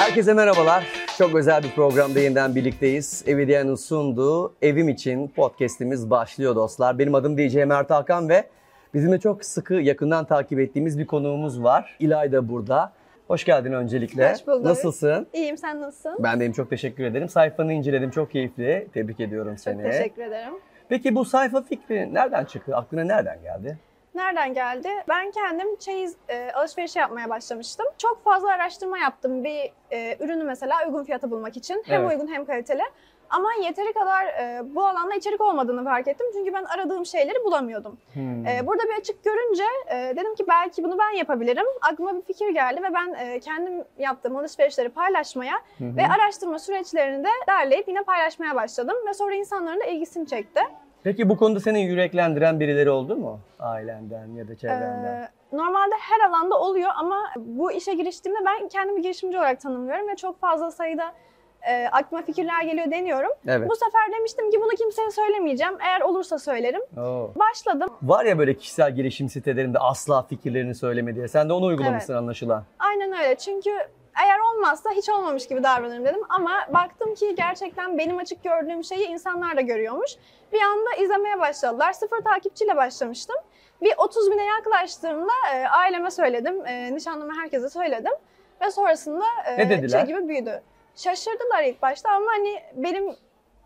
Herkese merhabalar. Çok özel bir programda yeniden birlikteyiz. Evidiyan'ın sunduğu Evim için podcast'imiz başlıyor dostlar. Benim adım DJ Mert Hakan ve bizimle çok sıkı yakından takip ettiğimiz bir konuğumuz var. İlay da burada. Hoş geldin öncelikle. Hoş bulduk. Nasılsın? İyiyim, sen nasılsın? Ben deyim çok teşekkür ederim. Sayfanı inceledim çok keyifli. Tebrik ediyorum seni. Çok teşekkür ederim. Peki bu sayfa fikri nereden çıktı? Aklına nereden geldi? Nereden geldi? Ben kendim çeyiz e, alışverişi yapmaya başlamıştım. Çok fazla araştırma yaptım bir e, ürünü mesela uygun fiyata bulmak için. Hem Evet. uygun hem kaliteli. Ama yeteri kadar e, bu alanda içerik olmadığını fark ettim. Çünkü ben aradığım şeyleri bulamıyordum. Hmm. E, burada bir açık görünce e, dedim ki belki bunu ben yapabilirim. Aklıma bir fikir geldi ve ben e, kendim yaptığım alışverişleri paylaşmaya Hı hı. ve araştırma süreçlerini de derleyip yine paylaşmaya başladım. Ve sonra insanların da ilgisini çekti. Peki bu konuda seni yüreklendiren birileri oldu mu? Ailenden ya da çevrenden? Ee, normalde her alanda oluyor ama bu işe giriştiğimde ben kendimi girişimci olarak tanımlıyorum ve çok fazla sayıda e, aklıma fikirler geliyor deniyorum. evet. Bu sefer demiştim ki bunu kimseye söylemeyeceğim. Eğer olursa söylerim. Oo. Başladım. Var ya böyle kişisel gelişim sitelerinde asla fikirlerini söyleme diye. Sen de onu uygulamışsın anlaşılan. Aynen öyle. Çünkü eğer olmazsa hiç olmamış gibi davranırım dedim. Ama baktım ki gerçekten benim açık gördüğüm şeyi insanlar da görüyormuş. Bir anda izlemeye başladılar. Sıfır takipçiyle başlamıştım. Bir 30 bine yaklaştığımda e, aileme söyledim. E, nişanlıma herkese söyledim. Ve sonrasında e, şey gibi büyüdü. Şaşırdılar ilk başta ama hani benim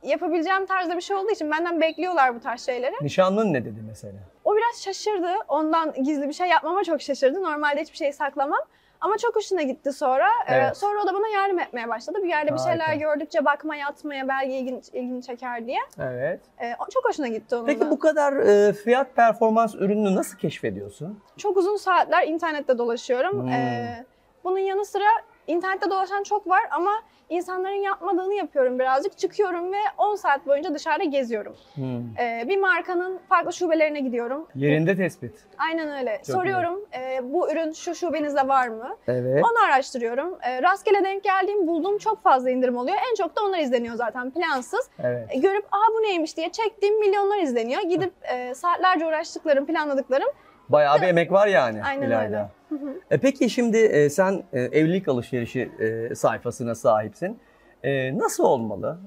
yapabileceğim tarzda bir şey olduğu için benden bekliyorlar bu tarz şeyleri. Nişanlın ne dedi mesela? O biraz şaşırdı. Ondan gizli bir şey yapmama çok şaşırdı. Normalde hiçbir şey saklamam. Ama çok hoşuna gitti sonra. Ee, Evet. sonra o da bana yardım etmeye başladı. Bir yerde bir şeyler Harika. gördükçe bakmaya, atmaya belki ilgini, ilgini çeker diye. Evet. Ee, o- çok hoşuna gitti onun Peki da. bu kadar e, fiyat performans ürününü nasıl keşfediyorsun? Çok uzun saatler internette dolaşıyorum. Hmm. Ee, bunun yanı sıra internette dolaşan çok var ama insanların yapmadığını yapıyorum birazcık. Çıkıyorum ve 10 saat boyunca dışarıda geziyorum. Hmm. Ee, bir markanın farklı şubelerine gidiyorum. Yerinde tespit. Aynen öyle. Çok Soruyorum e, bu ürün şu şubenizde var mı? Evet. Onu araştırıyorum. E, rastgele denk geldiğim, bulduğum çok fazla indirim oluyor. En çok da onlar izleniyor zaten plansız. Evet. E, görüp aa bu neymiş diye çektiğim milyonlar izleniyor. Gidip e, saatlerce uğraştıklarım, planladıklarım. Bayağı bir emek var yani Aynen İlayda. öyle. Hı hı. E peki şimdi e, sen e, evlilik alışverişi e, sayfasına sahipsin. E, nasıl olmalı?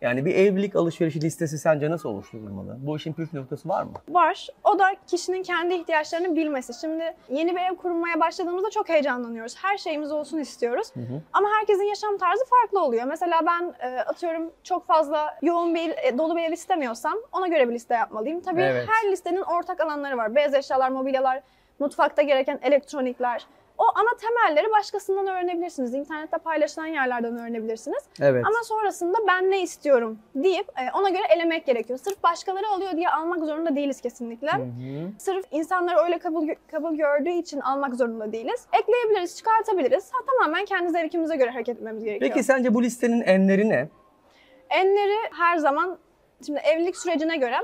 Yani bir evlilik alışverişi listesi sence nasıl oluşturulmalı? Bu işin püf noktası var mı? Var. O da kişinin kendi ihtiyaçlarını bilmesi. Şimdi yeni bir ev kurmaya başladığımızda çok heyecanlanıyoruz. Her şeyimiz olsun istiyoruz. Hı hı. Ama herkesin yaşam tarzı farklı oluyor. Mesela ben e, atıyorum çok fazla yoğun bir e, dolu bir ev istemiyorsam ona göre bir liste yapmalıyım. Tabii Evet. her listenin ortak alanları var. Beyaz eşyalar, mobilyalar, mutfakta gereken elektronikler. O ana temelleri başkasından öğrenebilirsiniz. İnternette paylaşılan yerlerden öğrenebilirsiniz. Evet. Ama sonrasında ben ne istiyorum deyip e, ona göre elemek gerekiyor. Sırf başkaları alıyor diye almak zorunda değiliz kesinlikle. Hı hı. Sırf insanlar öyle kabul kabul gördüğü için almak zorunda değiliz. Ekleyebiliriz, çıkartabiliriz. Ha, tamamen kendi zevkimize göre hareket etmemiz gerekiyor. Peki sence bu listenin enleri ne? Enleri her zaman şimdi evlilik sürecine göre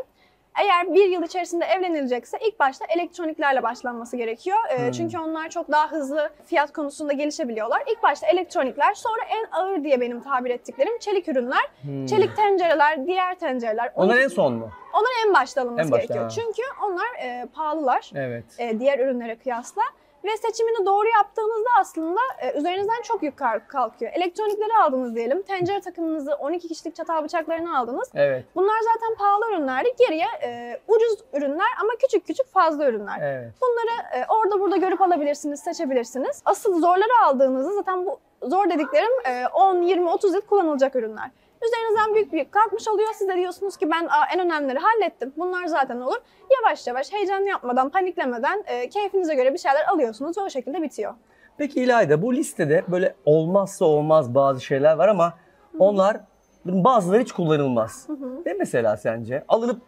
eğer bir yıl içerisinde evlenilecekse ilk başta elektroniklerle başlanması gerekiyor. Ee, Hmm. Çünkü onlar çok daha hızlı fiyat konusunda gelişebiliyorlar. İlk başta elektronikler, sonra en ağır diye benim tabir ettiklerim çelik ürünler. Hmm. Çelik tencereler, diğer tencereler. Onlar en son mu? Onları en başta alınması En başta, gerekiyor. ha. Çünkü onlar e, pahalılar Evet. e, diğer ürünlere kıyasla. Ve seçimini doğru yaptığınızda aslında e, üzerinizden çok yük kal- kalkıyor. Elektronikleri aldınız diyelim. Tencere takımınızı, 12 kişilik çatal bıçaklarını aldınız. Evet. Bunlar zaten pahalı ürünlerdi. Geriye e, ucuz ürünler ama küçük küçük fazla ürünler. Evet. Bunları e, orada burada görüp alabilirsiniz, seçebilirsiniz. Asıl zorları aldığınızda zaten bu zor dediklerim e, 10, 20, 30 yıl kullanılacak ürünler. Üzerinizden büyük büyük kalkmış oluyor. Siz de diyorsunuz ki ben en önemlileri hallettim. Bunlar zaten olur. Yavaş yavaş heyecan yapmadan, paniklemeden e, keyfinize göre bir şeyler alıyorsunuz ve o şekilde bitiyor. Peki İlayda bu listede böyle olmazsa olmaz bazı şeyler var ama onlar bazıları hiç kullanılmaz. Ne mesela sence? Alınıp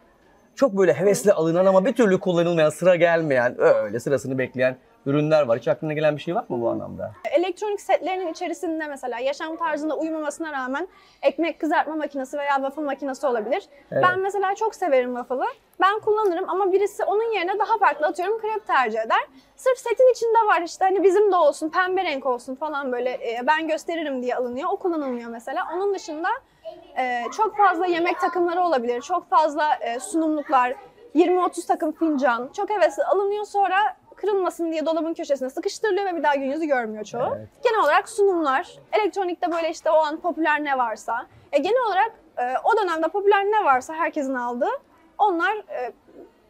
çok böyle hevesle alınan ama bir türlü kullanılmayan, sıra gelmeyen, öyle sırasını bekleyen ürünler var. Hiç aklına gelen bir şey var mı bu anlamda? Elektronik setlerinin içerisinde mesela yaşam tarzında uymamasına rağmen ekmek kızartma makinesi veya waffle makinesi olabilir. Evet. Ben mesela çok severim waffle'ı. Ben kullanırım ama birisi onun yerine daha farklı atıyorum krep tercih eder. Sırf setin içinde var işte hani bizim de olsun, pembe renk olsun falan böyle e, ben gösteririm diye alınıyor. O kullanılmıyor mesela. Onun dışında e, çok fazla yemek takımları olabilir. Çok fazla e, sunumluklar, 20-30 takım fincan. Çok hevesli alınıyor sonra kırılmasın diye dolabın köşesine sıkıştırılıyor ve bir daha gün yüzü görmüyor çoğu. Evet. Genel olarak sunumlar, elektronikte böyle işte o an popüler ne varsa. E, genel olarak e, o dönemde popüler ne varsa herkesin aldığı onlar e,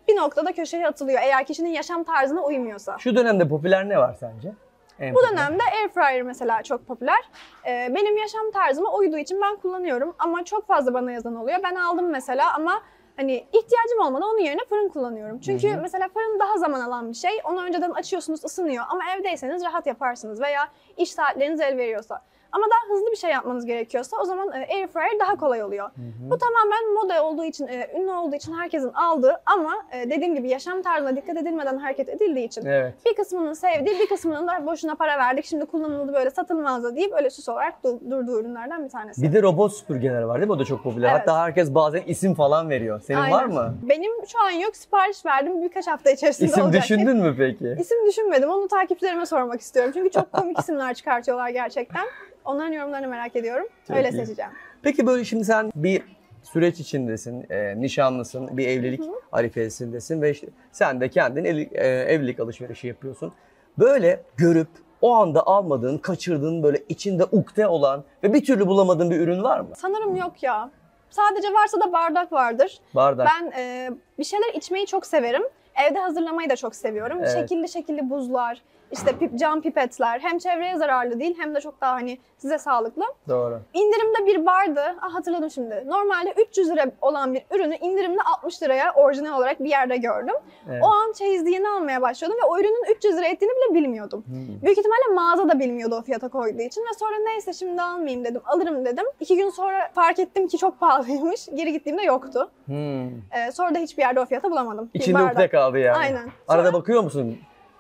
bir noktada köşeye atılıyor eğer kişinin yaşam tarzına uymuyorsa. Şu dönemde popüler ne var sence? En Bu popüler. dönemde air fryer mesela çok popüler. Ee, benim yaşam tarzıma uyduğu için ben kullanıyorum ama çok fazla bana yazan oluyor. Ben aldım mesela ama hani ihtiyacım olmadı onun yerine fırın kullanıyorum. Çünkü Hı hı. mesela fırın daha zaman alan bir şey. Onu önceden açıyorsunuz ısınıyor ama evdeyseniz rahat yaparsınız veya iş saatleriniz el veriyorsa. Ama daha hızlı bir şey yapmanız gerekiyorsa o zaman e, air fryer daha kolay oluyor. Bu tamamen moda olduğu için, e, ünlü olduğu için herkesin aldığı ama e, dediğim gibi yaşam tarzına dikkat edilmeden hareket edildiği için Evet. bir kısmının sevdiği, bir kısmının da boşuna para verdik, şimdi kullanıldı böyle satılmaz da deyip öyle süs olarak du- durduğu ürünlerden bir tanesi. Bir de robot süpürgeler var değil mi? O da çok popüler. Evet. Hatta herkes bazen isim falan veriyor. Senin Aynen. var mı? Benim şu an yok, sipariş verdim. Birkaç hafta içerisinde İsim olacak. düşündün mü peki? İsim düşünmedim, onu takipçilerime sormak istiyorum. Çünkü çok komik isimler çıkartıyorlar gerçekten. Onların yorumlarını merak ediyorum. Çok öyle seçeceğim. Peki böyle şimdi sen bir süreç içindesin, e, nişanlısın, bir evlilik arifesindesin ve işte sen de kendin evlilik, e, evlilik alışverişi yapıyorsun. Böyle görüp o anda almadığın, kaçırdığın böyle içinde ukde olan ve bir türlü bulamadığın bir ürün var mı? Sanırım yok ya. Sadece varsa da bardak vardır. Bardak. Ben e, bir şeyler içmeyi çok severim. Evde hazırlamayı da çok seviyorum. Evet. Şekilli şekilli buzlar, işte pip, cam pipetler hem çevreye zararlı değil hem de çok daha hani size sağlıklı. Doğru. İndirimde bir bardı. Ah hatırladım şimdi. Normalde 300 lira olan bir ürünü indirimde 60 liraya orijinal olarak bir yerde gördüm. Evet. O an çeyizliğini almaya başladım ve o ürünün 300 lira ettiğini bile bilmiyordum. Hmm. Büyük ihtimalle mağaza da bilmiyordu o fiyata koyduğu için ve sonra neyse şimdi almayayım dedim, alırım dedim. İki gün sonra fark ettim ki çok pahalıymış. Geri gittiğimde yoktu. Hmm. Ee, sonra da hiçbir yerde o fiyata bulamadım. İçinde ukde kaldı yani. Aynen. Arada Sonra- bakıyor musun?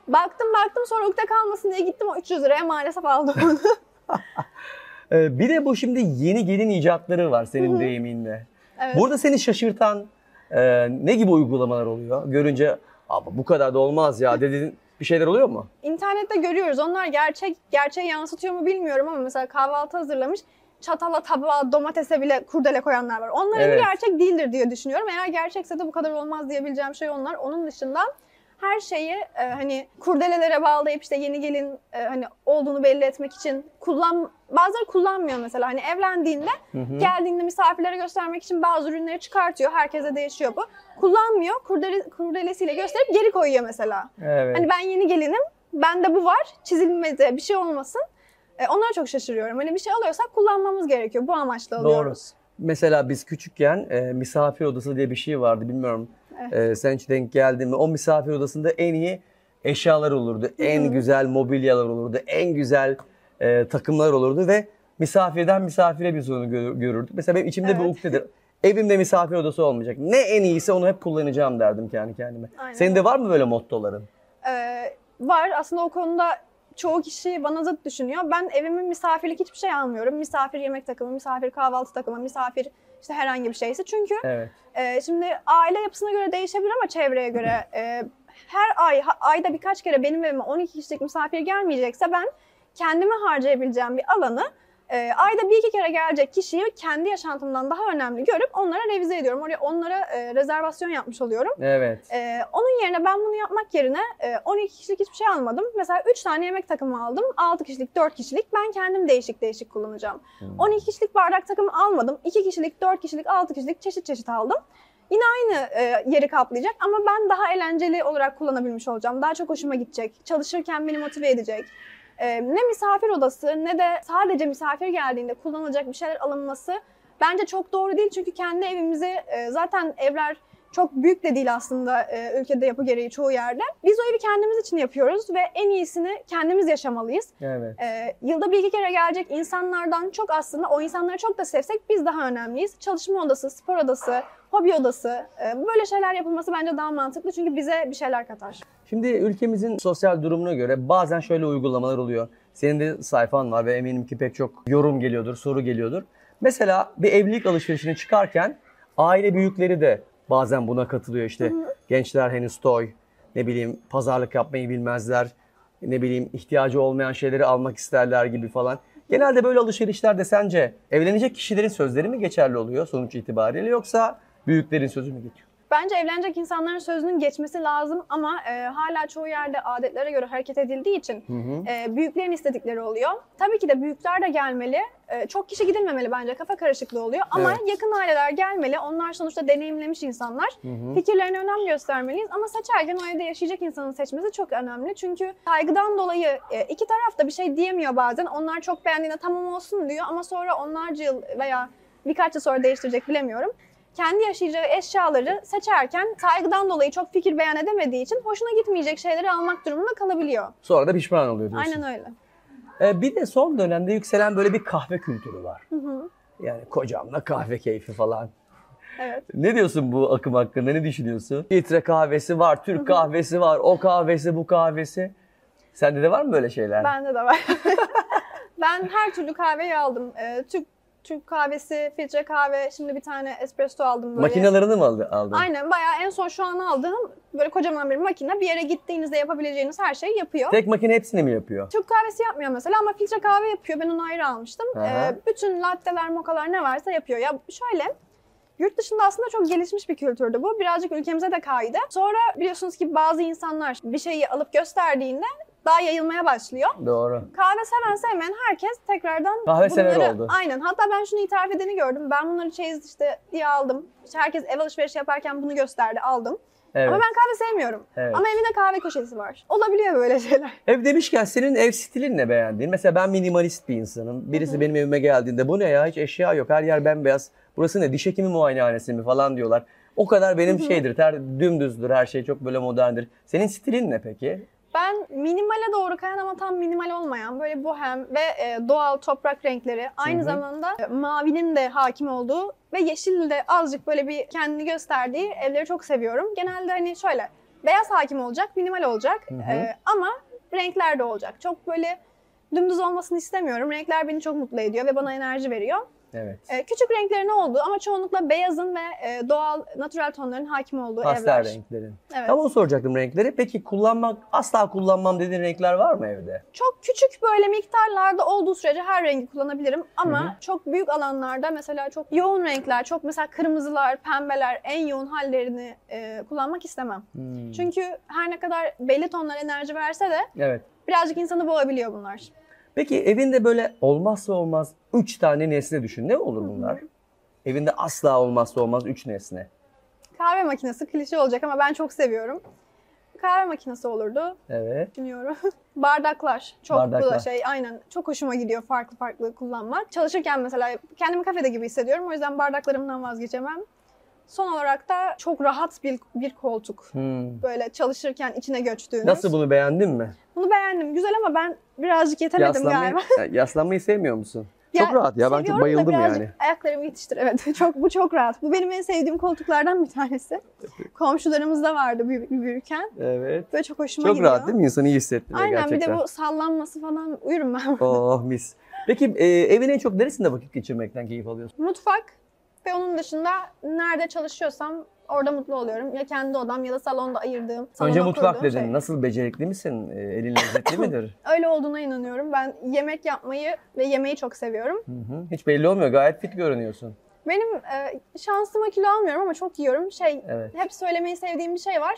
Baktım baktım sonra ukde kalmasın diye gittim o 300 liraya maalesef aldım onu. Ee, bir de bu şimdi yeni gelin icatları var senin deyiminle. evet. Burada seni şaşırtan e, ne gibi uygulamalar oluyor? Görünce Abi bu kadar da olmaz ya dediğin bir şeyler oluyor mu? İnternette görüyoruz. Onlar gerçek gerçeği yansıtıyor mu bilmiyorum ama mesela kahvaltı hazırlamış. Çatala, tabağa, domatese bile kurdele koyanlar var. Onlar Evet. gerçek değildir diye düşünüyorum. Eğer gerçekse de bu kadar olmaz diyebileceğim şey onlar. Onun dışında her şeyi e, hani kurdelelere bağlayıp işte yeni gelin e, hani olduğunu belli etmek için kullan bazıları kullanmıyor mesela hani evlendiğinde Hı hı. geldiğinde misafirlere göstermek için bazı ürünleri çıkartıyor. Herkese değişiyor bu. Kullanmıyor. Kurdele, kurdelesiyle gösterip geri koyuyor mesela. Evet. Hani ben yeni gelinim, bende bu var, çizilmedi, bir şey olmasın. E, onlara çok şaşırıyorum. Hani bir şey alıyorsak kullanmamız gerekiyor. Bu amaçla Doğru. alıyoruz. Mesela biz küçükken e, misafir odası diye bir şey vardı bilmiyorum. Evet. E, sen hiç denk geldin mi? O misafir odasında en iyi eşyalar olurdu. En güzel mobilyalar olurdu. En güzel e, takımlar olurdu ve misafirden misafire biz onu gör- görürdük. Mesela benim içimde bir Evet. ukdedir. Evimde misafir odası olmayacak. Ne en iyiyse onu hep kullanacağım derdim kendi kendime. Aynen. Senin de var mı böyle mottoların? E, var aslında o konuda çoğu kişi bana zıt düşünüyor. Ben evimin misafirlik hiçbir şey almıyorum. Misafir yemek takımı, misafir kahvaltı takımı, misafir işte herhangi bir şeyse. Çünkü Evet. Ee, şimdi aile yapısına göre değişebilir ama çevreye göre e, her ay ha- ayda birkaç kere benim evime 12 kişilik misafir gelmeyecekse ben kendime harcayabileceğim bir alanı e, ayda bir iki kere gelecek kişiyi kendi yaşantımdan daha önemli görüp onlara revize ediyorum. Oraya onlara e, rezervasyon yapmış oluyorum. Evet. Ee, onun yerine ben bunu yapmak yerine e, 12 kişilik hiçbir şey almadım. Mesela 3 tane yemek takımı aldım. 6 kişilik, 4 kişilik. Ben kendim değişik değişik kullanacağım. 12 kişilik bardak takımı almadım. 2 kişilik, 4 kişilik, 6 kişilik çeşit çeşit aldım. Yine aynı e, yeri kaplayacak ama ben daha eğlenceli olarak kullanabilmiş olacağım. Daha çok hoşuma gidecek. Çalışırken beni motive edecek. E, ne misafir odası ne de sadece misafir geldiğinde kullanılacak bir şeyler alınması bence çok doğru değil. Çünkü kendi evimizi e, zaten evler çok büyük de değil aslında e, ülkede yapı gereği çoğu yerde. Biz o evi kendimiz için yapıyoruz ve en iyisini kendimiz yaşamalıyız. Evet. E, yılda bir iki kere gelecek insanlardan çok aslında o insanları çok da sevsek biz daha önemliyiz. Çalışma odası, spor odası, hobi odası e, böyle şeyler yapılması bence daha mantıklı çünkü bize bir şeyler katar. Şimdi ülkemizin sosyal durumuna göre bazen şöyle uygulamalar oluyor. Senin de sayfan var ve eminim ki pek çok yorum geliyordur, soru geliyordur. Mesela bir evlilik alışverişine çıkarken aile büyükleri de bazen buna katılıyor. İşte gençler henüz toy, ne bileyim pazarlık yapmayı bilmezler, ne bileyim ihtiyacı olmayan şeyleri almak isterler gibi falan. Genelde böyle alışverişlerde sence evlenecek kişilerin sözleri mi geçerli oluyor sonuç itibariyle yoksa büyüklerin sözü mü geçiyor? Bence evlenecek insanların sözünün geçmesi lazım ama e, hala çoğu yerde adetlere göre hareket edildiği için Hı hı. e, büyüklerin istedikleri oluyor. Tabii ki de büyükler de gelmeli. E, çok kişi gidilmemeli bence. Kafa karışıklığı oluyor. Ama Evet. yakın aileler gelmeli. Onlar sonuçta deneyimlemiş insanlar. Hı hı. Fikirlerine önem göstermeliyiz ama seçerken o evde yaşayacak insanı seçmesi çok önemli. Çünkü saygıdan dolayı e, iki taraf da bir şey diyemiyor bazen. Onlar çok beğendiğinde tamam olsun diyor ama sonra onlarca yıl veya birkaç yıl sonra değiştirecek bilemiyorum. Kendi yaşayacağı eşyaları seçerken saygıdan dolayı çok fikir beyan edemediği için hoşuna gitmeyecek şeyleri almak durumunda kalabiliyor. Sonra da pişman oluyor diyorsun. Aynen öyle. Ee, bir de son dönemde yükselen böyle bir kahve kültürü var. Hı hı. Yani kocamla kahve keyfi falan. Evet. Ne diyorsun bu akım hakkında? Ne düşünüyorsun? Filtre kahvesi var, Türk kahvesi var, o kahvesi, bu kahvesi. Sende de var mı böyle şeyler? Bende de var. ben her türlü kahveyi aldım. Ee, Türk Türk kahvesi, filtre kahve, şimdi bir tane espresso aldım böyle. Makinalarını mı aldı- aldın? Aynen bayağı en son şu an aldığım böyle kocaman bir makine. Bir yere gittiğinizde yapabileceğiniz her şeyi yapıyor. Tek makine hepsini mi yapıyor? Türk kahvesi yapmıyor mesela ama filtre kahve yapıyor. Ben onu ayrı almıştım. Aha. Ee, bütün latteler, mokalar ne varsa yapıyor. Ya şöyle Yurt dışında aslında çok gelişmiş bir kültürdü bu. Birazcık ülkemize de kaydı. Sonra biliyorsunuz ki bazı insanlar bir şeyi alıp gösterdiğinde daha yayılmaya başlıyor. Doğru. Kahve seven sevmeyen herkes tekrardan Kahve sever bunları- oldu. Aynen. Hatta ben şunu itiraf edeni gördüm. Ben bunları çeyiz işte diye aldım. İşte herkes ev alışverişi yaparken bunu gösterdi, aldım. Evet. Ama ben kahve sevmiyorum. Evet. Ama evinde kahve köşesi var. Olabiliyor böyle şeyler. Ev demişken senin ev stilin ne beğendiğin? Mesela ben minimalist bir insanım. Birisi benim evime geldiğinde bu ne ya hiç eşya yok her yer bembeyaz. Burası ne diş hekimi muayenehanesi mi falan diyorlar. O kadar benim şeydir, ter, dümdüzdür, her şey çok böyle moderndir. Senin stilin ne peki? Ben minimale doğru kayan ama tam minimal olmayan böyle bohem ve e, doğal toprak renkleri aynı Hı hı. zamanda e, mavinin de hakim olduğu ve yeşil de azıcık böyle bir kendini gösterdiği evleri çok seviyorum. Genelde hani şöyle beyaz hakim olacak, minimal olacak Hı hı. e, ama renkler de olacak. Çok böyle dümdüz olmasını istemiyorum. Renkler beni çok mutlu ediyor ve bana enerji veriyor. Evet. E, küçük renklerin olduğu ama çoğunlukla beyazın ve e, doğal, natural tonların hakim olduğu Pastel evler. renklerin. Evet. Tam onu soracaktım renkleri. Peki kullanmak, asla kullanmam dediğin renkler var mı evde? Çok küçük böyle miktarlarda olduğu sürece her rengi kullanabilirim ama Hı hı. çok büyük alanlarda mesela çok yoğun renkler, çok mesela kırmızılar, pembeler en yoğun hallerini e, kullanmak istemem. Hmm. Çünkü her ne kadar belli tonlar enerji verse de Evet. birazcık insanı boğabiliyor bunlar. Peki evinde böyle olmazsa olmaz 3 tane nesne düşün. Ne olur bunlar? Evinde asla olmazsa olmaz 3 nesne. Kahve makinesi klişe olacak ama ben çok seviyorum. Kahve makinesi olurdu Evet. düşünüyorum. Bardaklar. Çok bu da Bardaklar. şey aynen çok hoşuma gidiyor farklı farklı kullanmak. Çalışırken mesela kendimi kafede gibi hissediyorum. O yüzden bardaklarımdan vazgeçemem. Son olarak da çok rahat bir, bir koltuk. Hmm. Böyle çalışırken içine göçtüğünüz. Nasıl bunu beğendin mi? Bunu beğendim. Güzel ama ben birazcık yetemedim Yaslanmayı, galiba. Ya, yaslanmayı sevmiyor musun? Ya, çok rahat ya ben çok da bayıldım yani. Ayaklarımı yetiştir. Evet çok bu çok rahat. Bu benim en sevdiğim koltuklardan bir tanesi. Komşularımızda vardı büyü- büyürken. Evet. Böyle çok hoşuma Çok gidiyor. rahat değil mi? İnsanı iyi hissettiriyor Aynen gerçekten. bir de bu sallanması falan uyurum ben. Oh mis. Peki e, evin en çok neresinde vakit geçirmekten keyif alıyorsun? Mutfak ve onun dışında nerede çalışıyorsam orada mutlu oluyorum. Ya kendi odam ya da salonda ayırdığım. Önce mutfak dedin. şey. Nasıl becerikli misin? E, elin lezzetli midir? Öyle olduğuna inanıyorum. Ben yemek yapmayı ve yemeği çok seviyorum. Hı hı. Hiç belli olmuyor. Gayet fit görünüyorsun. Benim e, şansıma kilo almıyorum ama çok yiyorum. Şey, Evet. hep söylemeyi sevdiğim bir şey var.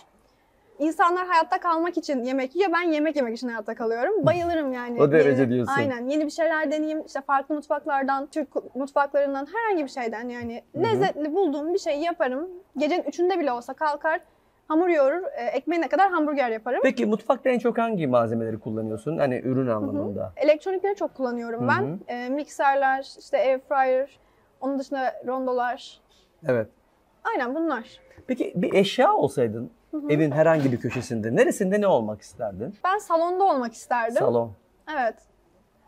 İnsanlar hayatta kalmak için yemek yiyor. Ben yemek yemek için hayatta kalıyorum. Bayılırım yani. O derece Yeni- diyorsun. Aynen. Yeni bir şeyler deneyeyim. İşte farklı mutfaklardan, Türk mutfaklarından herhangi bir şeyden yani Hı hı. lezzetli bulduğum bir şeyi yaparım. Gecenin üçünde bile olsa kalkar hamur yoğurur, e, ekmeğine kadar hamburger yaparım. Peki mutfakta en çok hangi malzemeleri kullanıyorsun? Hani ürün anlamında. Elektronikleri çok kullanıyorum Hı ben. E, mikserler, işte air fryer, onun dışında rondolar. Evet. Aynen bunlar. Peki bir eşya olsaydın evin herhangi bir köşesinde neresinde ne olmak isterdin? Ben salonda olmak isterdim. Salon. Evet.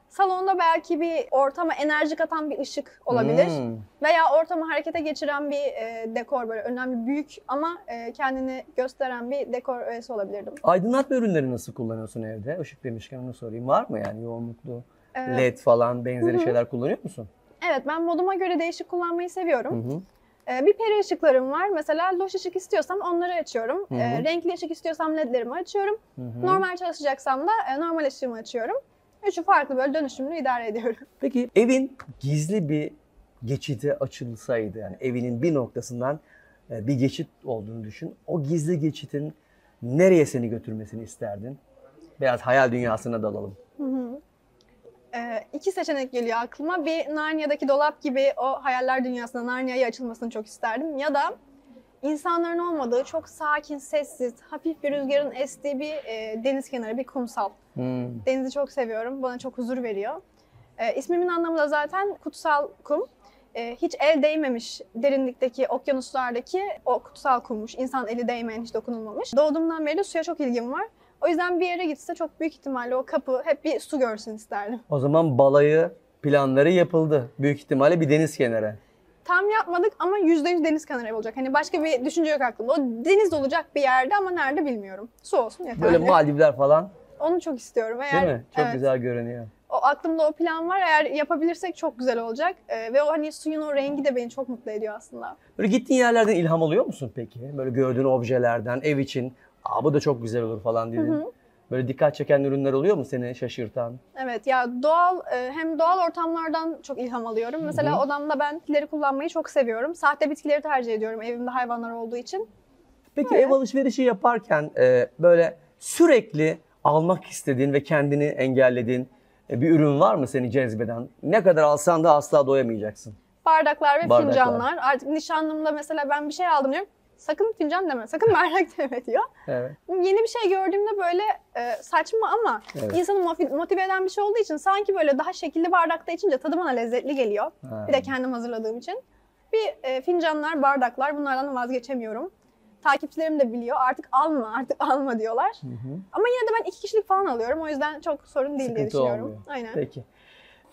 Salonda belki bir ortama enerji katan bir ışık olabilir. Hmm. Veya ortamı harekete geçiren bir e, dekor böyle önemli büyük ama e, kendini gösteren bir dekor öğesi olabilirdim. Aydınlatma ürünleri nasıl kullanıyorsun evde? Işık demişken onu sorayım. Var mı yani yoğunluklu? Ee, LED falan benzeri Hı hı. şeyler kullanıyor musun? Evet ben moduma göre değişik kullanmayı Hı seviyorum. hı. Ee, bir peri ışıklarım var. Mesela loş ışık istiyorsam onları açıyorum. Hı hı. Ee, renkli ışık istiyorsam ledlerimi açıyorum. Hı hı. Normal çalışacaksam da e, normal ışığımı açıyorum. Üçü farklı böyle dönüşümlü idare ediyorum. Peki evin gizli bir geçidi açılsaydı yani evinin bir noktasından e, bir geçit olduğunu düşün. O gizli geçitin nereye seni götürmesini isterdin? Biraz hayal dünyasına dalalım. Ee, iki seçenek geliyor aklıma. Bir Narnia'daki dolap gibi o hayaller dünyasına Narnia'ya açılmasını çok isterdim. Ya da insanların olmadığı çok sakin, sessiz, hafif bir rüzgarın estiği bir e, deniz kenarı, bir kumsal. Hmm. Denizi çok seviyorum. Bana çok huzur veriyor. E, ismimin anlamı da zaten kutsal kum. E, hiç el değmemiş derinlikteki okyanuslardaki o kutsal kummuş. İnsan eli değmeyen, hiç dokunulmamış. Doğduğumdan beri de suya çok ilgim var. O yüzden bir yere gitse çok büyük ihtimalle o kapı hep bir su görsün isterdim. O zaman balayı planları yapıldı. Büyük ihtimalle bir deniz kenarı. Tam yapmadık ama %100 deniz kenarı olacak. Hani başka bir düşünce yok aklımda. O deniz olacak bir yerde ama nerede bilmiyorum. Su olsun yeterli. Böyle Maldivler falan Onu çok istiyorum. Eğer, değil mi? Çok evet. güzel görünüyor. O aklımda o plan var. Eğer yapabilirsek çok güzel olacak. Ee, ve o hani suyun o rengi de beni çok mutlu ediyor aslında. Böyle gittiğin yerlerden ilham alıyor musun peki? Böyle gördüğün objelerden, ev için. Aa bu da çok güzel olur falan dedin. Böyle dikkat çeken ürünler oluyor mu seni şaşırtan? Evet ya doğal e, hem doğal ortamlardan çok ilham alıyorum. Mesela odamda ben bitkileri kullanmayı çok seviyorum. Sahte bitkileri tercih ediyorum evimde hayvanlar olduğu için. Peki ev alışverişi yaparken e, böyle sürekli almak istediğin ve kendini engellediğin e, bir ürün var mı seni cezbeden? Ne kadar alsan da asla doyamayacaksın. Bardaklar ve Bardaklar. fincanlar. Artık nişanlımda mesela ben bir şey aldım diyorum. Sakın fincan deme, sakın bardak deme diyor. Evet. Yeni bir şey gördüğümde böyle e, saçma ama Evet. insanı motive eden bir şey olduğu için sanki böyle daha şekilli bardakta içince tadı bana lezzetli geliyor. Ha. Bir de kendim hazırladığım için. Bir e, fincanlar, bardaklar bunlardan vazgeçemiyorum. Takipçilerim de biliyor artık alma, artık alma diyorlar. Ama yine de ben iki kişilik falan alıyorum. O yüzden çok sorun değil diye Sıkıntı düşünüyorum. olmuyor. Aynen. Peki.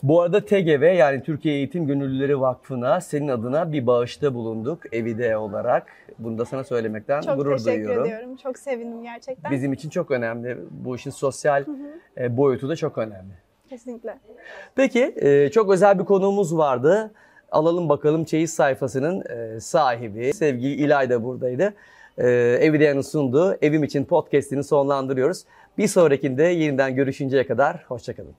Bu arada TGV yani Türkiye Eğitim Gönüllüleri Vakfı'na senin adına bir bağışta bulunduk Evide olarak. Bunu da sana söylemekten Çok gurur teşekkür duyuyorum. ediyorum. Çok sevindim gerçekten. Bizim için çok önemli. Bu işin sosyal e, boyutu da çok önemli. Kesinlikle. Peki e, çok özel bir konuğumuz vardı. Alalım bakalım Çeyiz sayfasının e, sahibi sevgili İlay da buradaydı. E, Evideyan'ın sunduğu Evim için podcast'ini sonlandırıyoruz. Bir sonrakinde yeniden görüşünceye kadar hoşçakalın.